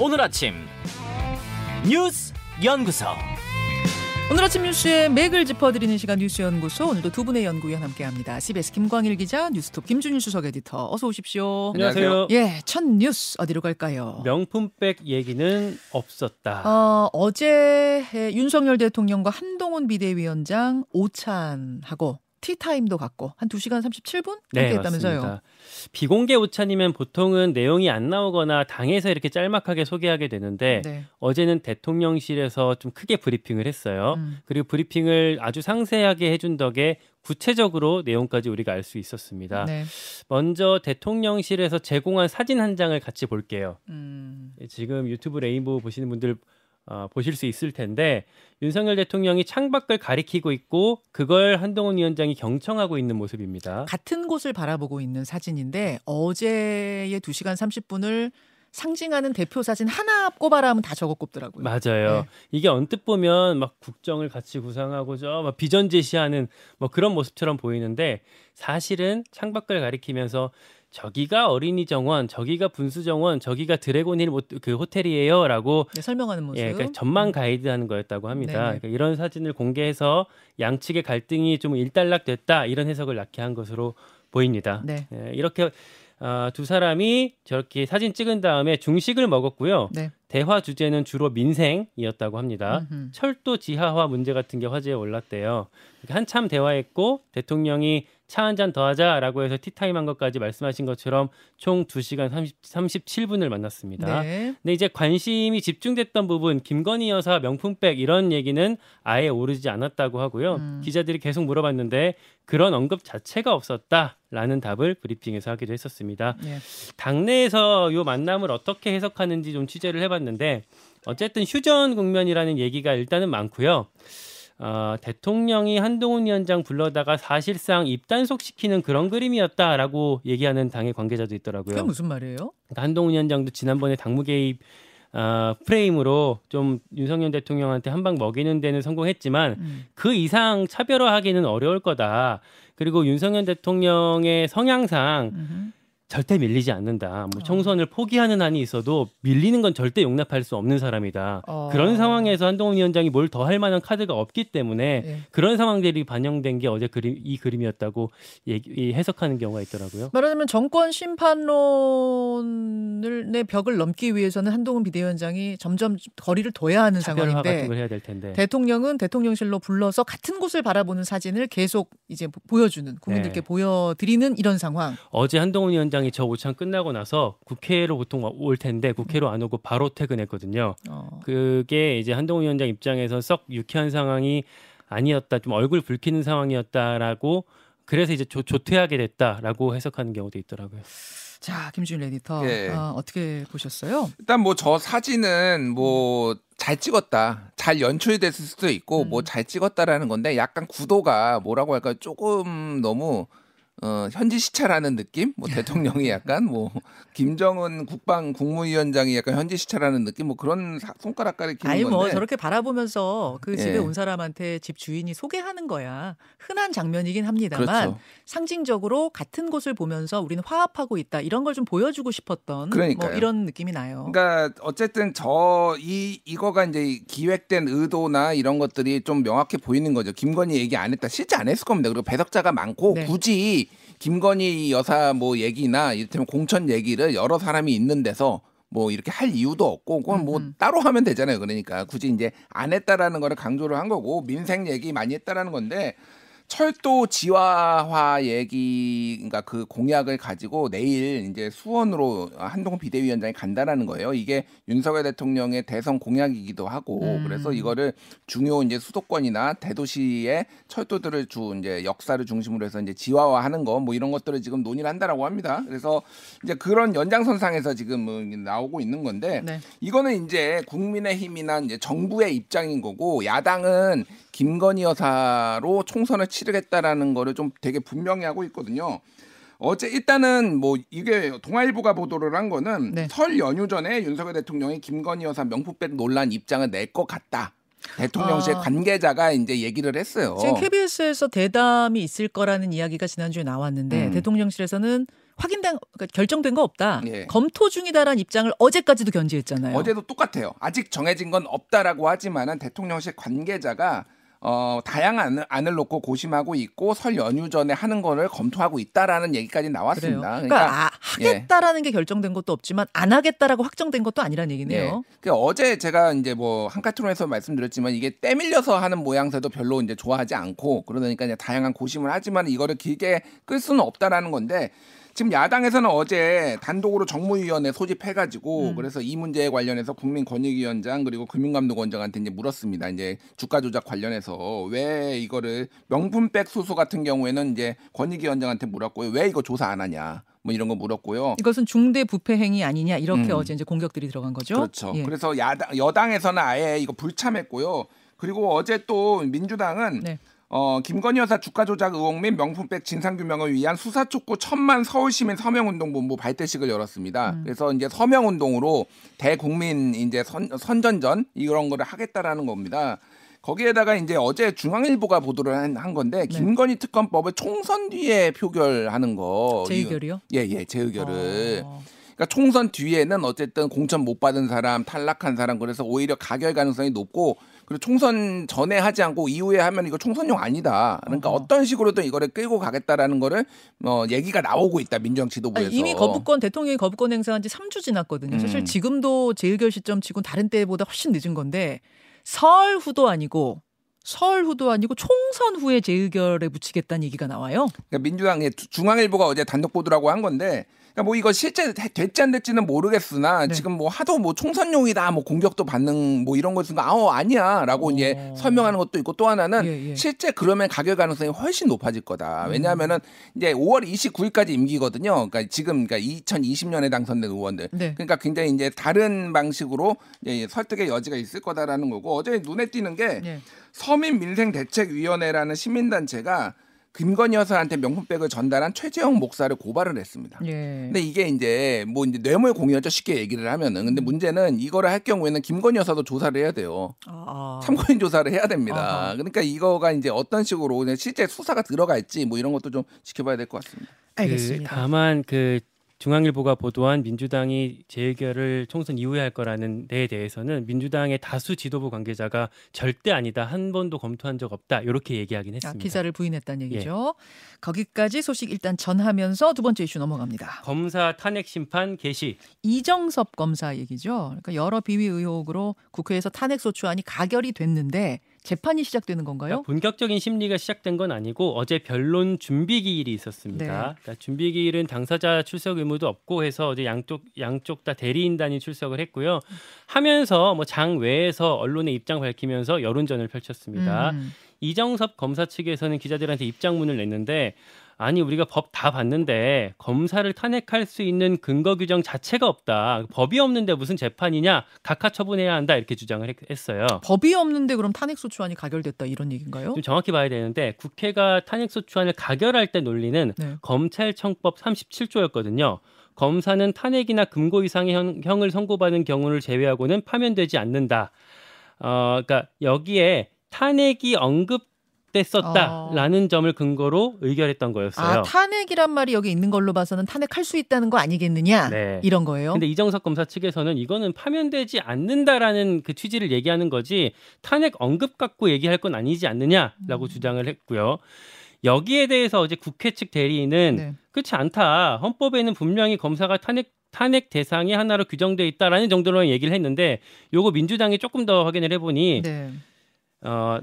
오늘 아침 뉴스 연구소 오늘 아침 뉴스의 맥을 짚어드리는 시간 뉴스 연구소 오늘도 두 분의 연구위원 함께합니다. CBS 김광일 기자, 뉴스톱 김준일 수석 에디터 어서 오십시오. 안녕하세요. 예, 첫 뉴스 어디로 갈까요? 명품백 얘기는 없었다. 어, 어제 윤석열 대통령과 한동훈 비대위원장 오찬하고 티타임도 갖고 한 2시간 37분 네, 함께했다면서요. 맞습니다. 비공개 오찬이면 보통은 내용이 안 나오거나 당에서 이렇게 짤막하게 소개하게 되는데 네. 어제는 대통령실에서 좀 크게 브리핑을 했어요. 음. 그리고 브리핑을 아주 상세하게 해준 덕에 구체적으로 내용까지 우리가 알 수 있었습니다. 네. 먼저 대통령실에서 제공한 사진 한 장을 같이 볼게요. 음. 지금 유튜브 레인보우 보시는 분들 어, 보실 수 있을 텐데 윤석열 대통령이 창밖을 가리키고 있고 그걸 한동훈 위원장이 경청하고 있는 모습입니다. 같은 곳을 바라보고 있는 사진인데 어제의 2시간 30분을 상징하는 대표 사진 하나 꼽아라 하면 다 저거 꼽더라고요. 맞아요. 네. 이게 언뜻 보면 막 국정을 같이 구상하고저 막 비전 제시하는 뭐 그런 모습처럼 보이는데 사실은 창밖을 가리키면서 저기가 어린이 정원, 저기가 분수 정원, 저기가 드래곤힐 모- 그 호텔이에요라고 네, 설명하는 모습. 예, 그러니까 전망 가이드하는 거였다고 합니다. 그러니까 이런 사진을 공개해서 양측의 갈등이 좀 일단락됐다 이런 해석을 낳게 한 것으로 보입니다. 네. 예, 이렇게 어, 두 사람이 저렇게 사진 찍은 다음에 중식을 먹었고요. 네. 대화 주제는 주로 민생이었다고 합니다. 음흠. 철도 지하화 문제 같은 게 화제에 올랐대요. 그러니까 한참 대화했고 대통령이 차 한 잔 더 하자라고 해서 티타임 한 것까지 말씀하신 것처럼 총 2시간 30, 37분을 만났습니다. 네. 근데 이제 관심이 집중됐던 부분 김건희 여사 명품백 이런 얘기는 아예 오르지 않았다고 하고요. 음. 기자들이 계속 물어봤는데 그런 언급 자체가 없었다 라는 답을 브리핑에서 하기도 했었습니다. 네. 당내에서 이 만남을 어떻게 해석하는지 좀 취재를 해봤는데 어쨌든 휴전 국면이라는 얘기가 일단은 많고요. 어, 대통령이 한동훈 위원장 불러다가 사실상 입단속시키는 그런 그림이었다라고 얘기하는 당의 관계자도 있더라고요. 그게 무슨 말이에요? 그러니까 한동훈 위원장도 지난번에 당무 개입 어, 프레임으로 좀 윤석열 대통령한테 한 방 먹이는 데는 성공했지만 음. 그 이상 차별화하기는 어려울 거다. 그리고 윤석열 대통령의 성향상 음흠. 절대 밀리지 않는다. 어. 뭐 총선을 포기하는 한이 있어도 밀리는 건 절대 용납할 수 없는 사람이다. 어. 그런 상황에서 한동훈 위원장이 뭘 더 할 만한 카드가 없기 때문에 예. 그런 상황들이 반영된 게 어제 그림, 이 그림이었다고 얘기, 이 해석하는 경우가 있더라고요. 말하자면 정권 심판론을 내 벽을 넘기 위해서는 한동훈 비대위원장이 점점 거리를 둬야 하는 상황인데 걸 해야 될 텐데. 대통령은 대통령실로 불러서 같은 곳을 바라보는 사진을 계속 이제 보- 보여주는 국민들께 네. 보여드리는 이런 상황. 어제 한동훈 위원장 이 저 오찬 끝나고 나서 국회로 보통 올 텐데 국회로 안 오고 바로 퇴근했거든요. 어. 그게 이제 한동훈 위원장 입장에서 썩 유쾌한 상황이 아니었다, 좀 얼굴 붉히는 상황이었다라고 그래서 이제 조, 조퇴하게 됐다라고 해석하는 경우도 있더라고요. 자, 김준 에디터 예. 어, 어떻게 보셨어요? 일단 뭐 저 사진은 뭐 잘 찍었다, 잘 연출됐을 수도 있고 음. 뭐잘 찍었다라는 건데 약간 구도가 뭐라고 할까 요 조금 너무 어, 현지 시찰하는 느낌? 뭐 대통령이 약간 뭐 김정은 국방 국무위원장이 약간 현지 시찰하는 느낌? 뭐 그런 사- 손가락 가리키는 아니 건데. 뭐 저렇게 바라보면서 그 집에 예. 온 사람한테 집 주인이 소개하는 거야. 흔한 장면이긴 합니다만 그렇죠. 상징적으로 같은 곳을 보면서 우리는 화합하고 있다. 이런 걸 좀 보여주고 싶었던 그러니까요. 뭐 이런 느낌이 나요. 그러니까 어쨌든 저 이 이거가 이제 기획된 의도나 이런 것들이 좀 명확해 보이는 거죠. 김건희 얘기 안 했다. 실제 안 했을 겁니다. 그리고 배석자가 많고 네. 굳이 김건희 여사 뭐 얘기나 이를테면 공천 얘기를 여러 사람이 있는 데서 뭐 이렇게 할 이유도 없고 그건 뭐 음음. 따로 하면 되잖아요. 그러니까 굳이 이제 안 했다라는 거를 강조를 한 거고 민생 얘기 많이 했다라는 건데 철도 지화화 얘기 그러니까 그 공약을 가지고 내일 이제 수원으로 한동훈 비대위원장이 간다라는 거예요. 이게 윤석열 대통령의 대선 공약이기도 하고 음. 그래서 이거를 중요 이제 수도권이나 대도시의 철도들을 주 이제 역사를 중심으로 해서 이제 지화화하는 거 뭐 이런 것들을 지금 논의를 한다라고 합니다. 그래서 이제 그런 연장선상에서 지금 음, 나오고 있는 건데 네. 이거는 이제 국민의힘이나 이제 정부의 입장인 거고 야당은 김건희 여사로 총선을 치르겠다라는 거를 좀 되게 분명히 하고 있거든요. 어제 일단은 뭐 이게 동아일보가 보도를 한 거는 네. 설 연휴 전에 윤석열 대통령이 김건희 여사 명품백 논란 입장을 낼 것 같다. 대통령실 아. 관계자가 이제 얘기를 했어요. 지금 KBS에서 대담이 있을 거라는 이야기가 지난주에 나왔는데 음. 대통령실에서는 확인된 그러니까 결정된 거 없다. 예. 검토 중이다라는 입장을 어제까지도 견지했잖아요. 어제도 똑같아요. 아직 정해진 건 없다라고 하지만은 대통령실 관계자가 어, 다양한 안을 놓고 고심하고 있고 설 연휴 전에 하는 거를 검토하고 있다라는 얘기까지 그래요. 나왔습니다. 그러니까, 아, 예. 하겠다라는 게 결정된 것도 없지만 안 하겠다라고 확정된 것도 아니라는 얘기네요. 그 어제 제가 이제 뭐 한카트론에서 말씀드렸지만 이게 때밀려서 하는 모양새도 별로 이제 좋아하지 않고 그러니까 이제 다양한 고심을 하지만 이거를 길게 끌 수는 없다라는 건데 지금 야당에서는 어제 단독으로 정무위원회 소집해가지고 음. 그래서 이 문제에 관련해서 국민권익위원장 그리고 금융감독원장한테 이제 물었습니다. 이제 주가 조작 관련해서 왜 이거를 명품백 수수 같은 경우에는 이제 권익위원장한테 물었고요. 왜 이거 조사 안 하냐 뭐 이런 거 물었고요. 이것은 중대 부패 행위 아니냐 이렇게 음. 어제 이제 공격들이 들어간 거죠. 그렇죠. 예. 그래서 야당 여당에서는 아예 이거 불참했고요. 그리고 어제 또 민주당은 네. 어, 김건희 여사 주가 조작 의혹 및 명품백 진상 규명을 위한 수사 촉구 천만 서울시민 서명운동본부 발대식을 열었습니다. 음. 그래서 이제 서명운동으로 대국민 이제 선, 선전전 이런 거를 하겠다라는 겁니다. 거기에다가 이제 어제 중앙일보가 보도를 한, 한 건데 네. 김건희 특검법을 총선 뒤에 표결하는 거. 재의결이요? 예, 예, 재의결을. 어. 그러니까 총선 뒤에는 어쨌든 공천 못 받은 사람, 탈락한 사람 그래서 오히려 가결 가능성이 높고 그리고 총선 전에 하지 않고 이후에 하면 이거 총선용 아니다. 그러니까. 어. 떤 식으로든 이거를 끌고 가겠다라는 거를 어 얘기가 나오고 있다 민주당 지도부에서. 아니, 이미 거부권 대통령이 거부권 행사한 지 3주 지났거든요. 사실 음. 지금도 재의결 시점 치곤 다른 때보다 훨씬 늦은 건데 설 후도 아니고 설 후도 아니고 총선 후에 재의결에 붙이겠다는 얘기가 나와요. 그러니까 민주당의 주- 중앙일보가 어제 단독 보도라고 한 건데 그러니까 뭐 이거 실제 되- 됐지 안 됐지는 모르겠으나 네. 지금 뭐 하도 뭐 총선용이다 뭐 공격도 받는 뭐 이런 거 있으니까 아우 아니야라고 어. 이제 설명하는 것도 있고 또 하나는 예, 예. 실제 그러면 가결 가능성이 훨씬 높아질 거다. 음. 왜냐하면은 이제 5월 29일까지 임기거든요. 그러니까 지금 그러니까 2020년에 당선된 의원들. 네. 그러니까 굉장히 이제 다른 방식으로 이제 설득의 여지가 있을 거다라는 거고 어제 눈에 띄는 게 예. 서민민생대책위원회라는 시민단체가 김건희 여사한테 명품백을 전달한 최재형 목사를 고발을 했습니다. 예. 근데 이게 이제 뭐 이제 뇌물 공여죠 쉽게 얘기를 하면은 음. 근데 문제는 이거를 할 경우에는 김건희 여사도 조사를 해야 돼요. 아. 참고인 조사를 해야 됩니다. 아하. 그러니까 이거가 이제 어떤 식으로 그냥 실제 수사가 들어갈지 뭐 이런 것도 좀 지켜봐야 될 것 같습니다. 알겠습니다. 그 다만 그 중앙일보가 보도한 민주당이 재결을 총선 이후에 할 거라는 데에 대해서는 민주당의 다수 지도부 관계자가 절대 아니다 한 번도 검토한 적 없다 이렇게 얘기하긴 자, 했습니다. 기사를 부인했다는 예. 얘기죠. 거기까지 소식 일단 전하면서 두 번째 이슈 넘어갑니다. 검사 탄핵 심판 개시 이정섭 검사 얘기죠. 그러니까 여러 비위 의혹으로 국회에서 탄핵 소추안이 가결이 됐는데 재판이 시작되는 건가요? 그러니까 본격적인 심리가 시작된 건 아니고 어제 변론 준비 기일이 있었습니다. 네. 그러니까 준비 기일은 당사자 출석 의무도 없고 해서 어제 양쪽 양쪽 다 대리인단이 출석을 했고요. 하면서 뭐 장 외에서 언론의 입장 밝히면서 여론전을 펼쳤습니다. 음. 이정섭 검사 측에서는 기자들한테 입장문을 냈는데 아니 우리가 법 다 봤는데 검사를 탄핵할 수 있는 근거 규정 자체가 없다. 법이 없는데 무슨 재판이냐? 각하 처분해야 한다 이렇게 주장을 했- 했어요. 법이 없는데 그럼 탄핵 소추안이 가결됐다 이런 얘기인가요? 좀 정확히 봐야 되는데 국회가 탄핵 소추안을 가결할 때 논리는 네. 검찰청법 37조였거든요. 검사는 탄핵이나 금고 이상의 형, 형을 선고받는 경우를 제외하고는 파면되지 않는다. 어, 그러니까 여기에 탄핵이 언급 됐었다라는 점을 근거로 의결했던 거였어요. 아 탄핵이란 말이 여기 있는 걸로 봐서는 탄핵할 수 있다는 거 아니겠느냐 네. 이런 거예요. 근데 이정석 검사 측에서는 이거는 파면되지 않는다라는 그 취지를 얘기하는 거지 탄핵 언급 갖고 얘기할 건 아니지 않느냐라고 음. 주장을 했고요. 여기에 대해서 어제 국회 측 대리인은 네. 그렇지 않다. 헌법에는 분명히 검사가 탄핵 탄핵 대상이 하나로 규정돼 있다라는 정도로 얘기를 했는데 요거 민주당이 조금 더 확인을 해보니 네. 어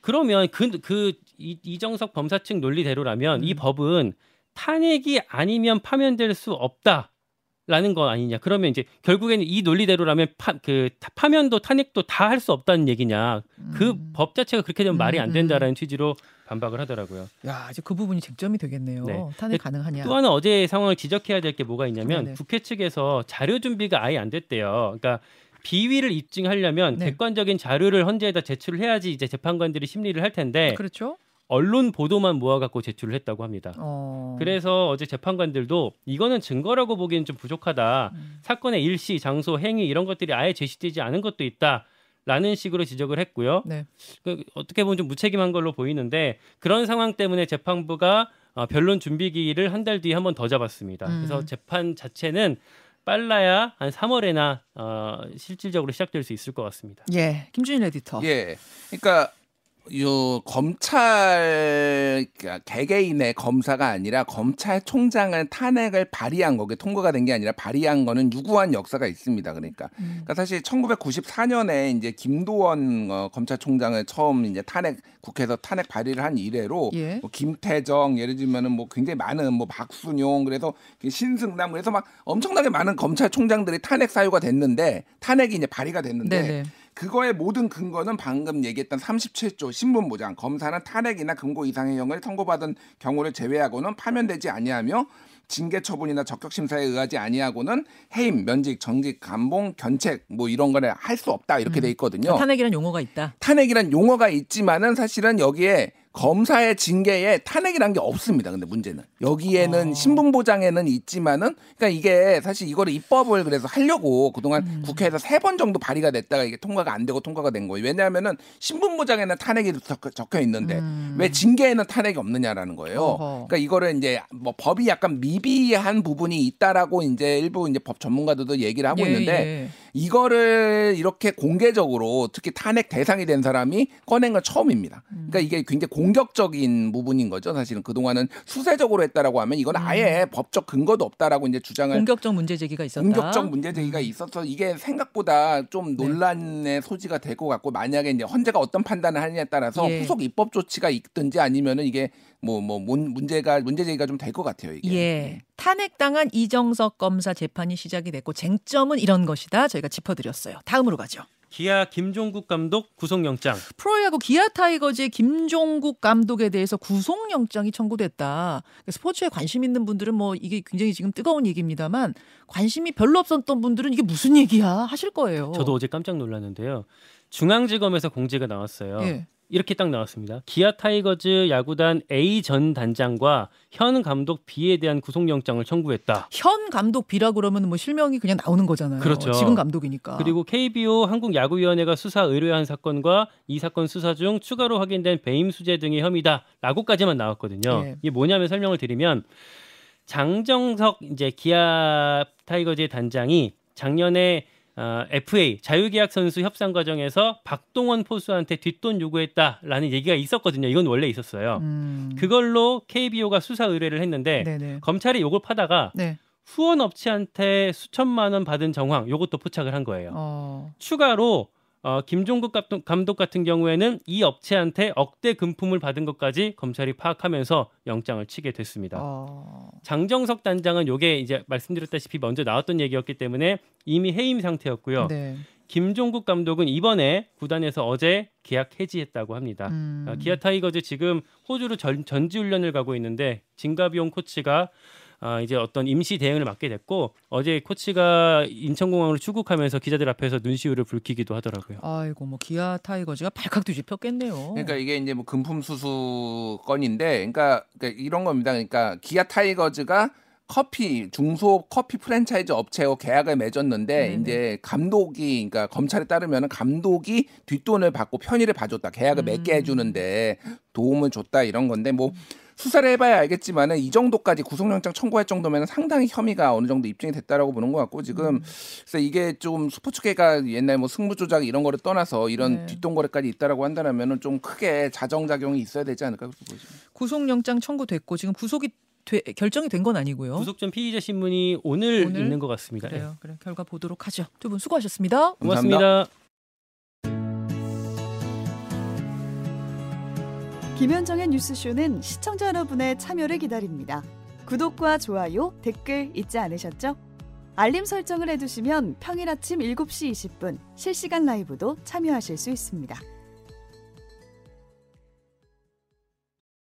그러면 그그 이정석 검사 측 논리대로라면 이 음. 법은 탄핵이 아니면 파면될 수 없다. 라는 거 아니냐. 그러면 이제 결국에는 이 논리대로라면 파, 그 타- 파면도 탄핵도 다 할 수 없다는 얘기냐. 그 음. 법 자체가 그렇게 되면 말이 안 음, 된다라는 취지로 반박을 하더라고요. 야 이제 그 부분이 쟁점이 되겠네요. 네. 탄핵 가능하냐? 또 하나 어제 상황을 지적해야 될 게 뭐가 있냐면 네네. 국회 측에서 자료 준비가 아예 안 됐대요. 그러니까 비위를 입증하려면 네. 객관적인 자료를 헌재에다 제출을 해야지 이제 재판관들이 심리를 할 텐데 그렇죠. 언론 보도만 모아갖고 제출을 했다고 합니다. 어. 그래서 어제 재판관들도 이거는 증거라고 보기엔 좀 부족하다. 음. 사건의 일시, 장소, 행위 이런 것들이 아예 제시되지 않은 것도 있다. 라는 식으로 지적을 했고요. 네. 그 어떻게 보면 좀 무책임한 걸로 보이는데 그런 상황 때문에 재판부가 어, 변론 준비기일을 한달 뒤에 한 번 더 잡았습니다. 음. 그래서 재판 자체는 빨라야 한 3월에나 어, 실질적으로 시작될 수 있을 것 같습니다. 예, 김준일 에디터. 예. 그러니까 요 검찰 그러니까 개개인의 검사가 아니라 검찰총장을 탄핵을 발의한 거게 통과가 된 게 아니라 발의한 거는 유구한 역사가 있습니다. 그러니까, 음. 그러니까 사실 1994년에 이제 김도원 어, 검찰총장을 처음 이제 탄핵 국회에서 탄핵 발의를 한 이래로 예. 뭐 김태정 예를 들면은 뭐 굉장히 많은 뭐 박순용 그래서 신승남 그래서 막 엄청나게 많은 검찰총장들이 탄핵 사유가 됐는데 탄핵이 이제 발의가 됐는데 네네. 그거의 모든 근거는 방금 얘기했던 37조 신분 보장 검사는 탄핵이나 금고 이상의 형을 선고받은 경우를 제외하고는 파면되지 아니하며 징계 처분이나 적격 심사에 의하지 아니하고는 해임, 면직, 정직, 감봉, 견책 뭐 이런 거를 할 수 없다 이렇게 돼 있거든요. 탄핵이라는 용어가 있다. 탄핵이란 용어가 있지만은 사실은 여기에 검사의 징계에 탄핵이란 게 없습니다. 근데 문제는 여기에는 어. 신분 보장에는 있지만은 그러니까 이게 사실 이거를 입법을 그래서 하려고 그동안 음. 국회에서 세 번 정도 발의가 됐다가 이게 통과가 안 되고 통과가 된 거예요. 왜냐하면은 신분 보장에는 탄핵이 적혀, 있는데 음. 왜 징계에는 탄핵이 없느냐라는 거예요. 어허. 그러니까 이거를 이제 뭐 법이 약간 미비한 부분이 있다라고 이제 일부 이제 법 전문가들도 얘기를 하고 예, 있는데 예. 이거를 이렇게 공개적으로 특히 탄핵 대상이 된 사람이 꺼낸 건 처음입니다. 음. 그러니까 이게 굉장히 공 격적인 부분인 거죠. 사실은 그동안은 수세적으로 했다라고 하면 이건 아예 법적 근거도 없다라고 이제 주장을 음. 공격적 문제 제기가 있었다. 공격적 문제 제기가 있어서 이게 생각보다 좀 네. 논란의 소지가 될 것 같고 만약에 이제 헌재가 어떤 판단을 하느냐에 따라서 예. 후속 입법 조치가 있든지 아니면은 이게 뭐뭐 문제가 문제 제기가 좀 될 것 같아요. 이게. 예. 탄핵당한 이정석 검사 재판이 시작이 됐고 쟁점은 이런 것이다. 저희가 짚어드렸어요. 다음으로 가죠. 기아 김종국 감독 구속영장. 프로야구 기아 타이거즈의 김종국 감독에 대해서 구속영장이 청구됐다. 스포츠에 관심 있는 분들은 뭐 이게 굉장히 지금 뜨거운 얘기입니다만 관심이 별로 없었던 분들은 이게 무슨 얘기야 하실 거예요. 저도 어제 깜짝 놀랐는데요. 중앙지검에서 공지가 나왔어요. 예. 이렇게 딱 나왔습니다. 기아 타이거즈 야구단 A 전 단장과 현 감독 B에 대한 구속영장을 청구했다. 현 감독 B라 그러면 뭐 실명이 그냥 나오는 거잖아요. 그렇죠. 지금 감독이니까. 그리고 KBO 한국야구위원회가 수사 의뢰한 사건과 이 사건 수사 중 추가로 확인된 배임 수재 등의 혐의다라고까지만 나왔거든요. 예. 이게 뭐냐면 설명을 드리면 장정석 이제 기아 타이거즈의 단장이 작년에 어, FA 자유계약 선수 협상 과정에서 박동원 포수한테 뒷돈 요구했다라는 얘기가 있었거든요. 이건 원래 있었어요. 음. 그걸로 KBO가 수사 의뢰를 했는데 네네. 검찰이 요걸 파다가 네. 후원 업체한테 수천만 원 받은 정황 요것도 포착을 한 거예요. 어. 추가로 어, 김종국 감독, 같은 경우에는 이 업체한테 억대 금품을 받은 것까지 검찰이 파악하면서 영장을 치게 됐습니다. 어. 장정석 단장은 요게 이제 말씀드렸다시피 먼저 나왔던 얘기였기 때문에 이미 해임 상태였고요. 네. 김종국 감독은 이번에 구단에서 어제 계약 해지했다고 합니다. 음. 어, 기아 타이거즈 지금 호주로 전, 전지훈련을 가고 있는데 진갑용 코치가 아, 이제 어떤 임시 대응을 맡게 됐고 어제 코치가 인천공항으로 출국하면서 기자들 앞에서 눈시울을 붉히기도 하더라고요. 아이고 뭐 기아 타이거즈가 발칵 뒤집혔겠네요. 그러니까 이게 이제 뭐 금품 수수 건인데, 그러니까, 그러니까 이런 겁니다. 그러니까 기아 타이거즈가 커피 중소 커피 프랜차이즈 업체와 계약을 맺었는데 네네. 이제 감독이 그러니까 검찰에 따르면 감독이 뒷돈을 받고 편의를 봐줬다 계약을 음. 맺게 해주는데 도움을 줬다 이런 건데 뭐 수사를 해봐야 알겠지만은 이 정도까지 구속영장 청구할 정도면 상당히 혐의가 어느 정도 입증이 됐다라고 보는 것 같고 음. 지금 그래서 이게 좀 스포츠계가 옛날 뭐 승부 조작 이런 거를 떠나서 이런 네. 뒷돈 거래까지 있다라고 한다면은 좀 크게 자정 작용이 있어야 되지 않을까 그렇게 보죠. 구속영장 청구됐고 지금 구속이 돼- 결정이 된 건 아니고요. 구속 전 피의자 신문이 오늘, 오늘? 있는 것 같습니다. 그래요. 그래 결과 보도록 하죠. 두 분 수고하셨습니다. 예, 고맙습니다. 김현정의 뉴스쇼는 시청자 여러분의 참여를 기다립니다. 구독과 좋아요, 댓글 잊지 않으셨죠? 알림 설정을 해두시면 평일 아침 7시 20분 실시간 라이브도 참여하실 수 있습니다.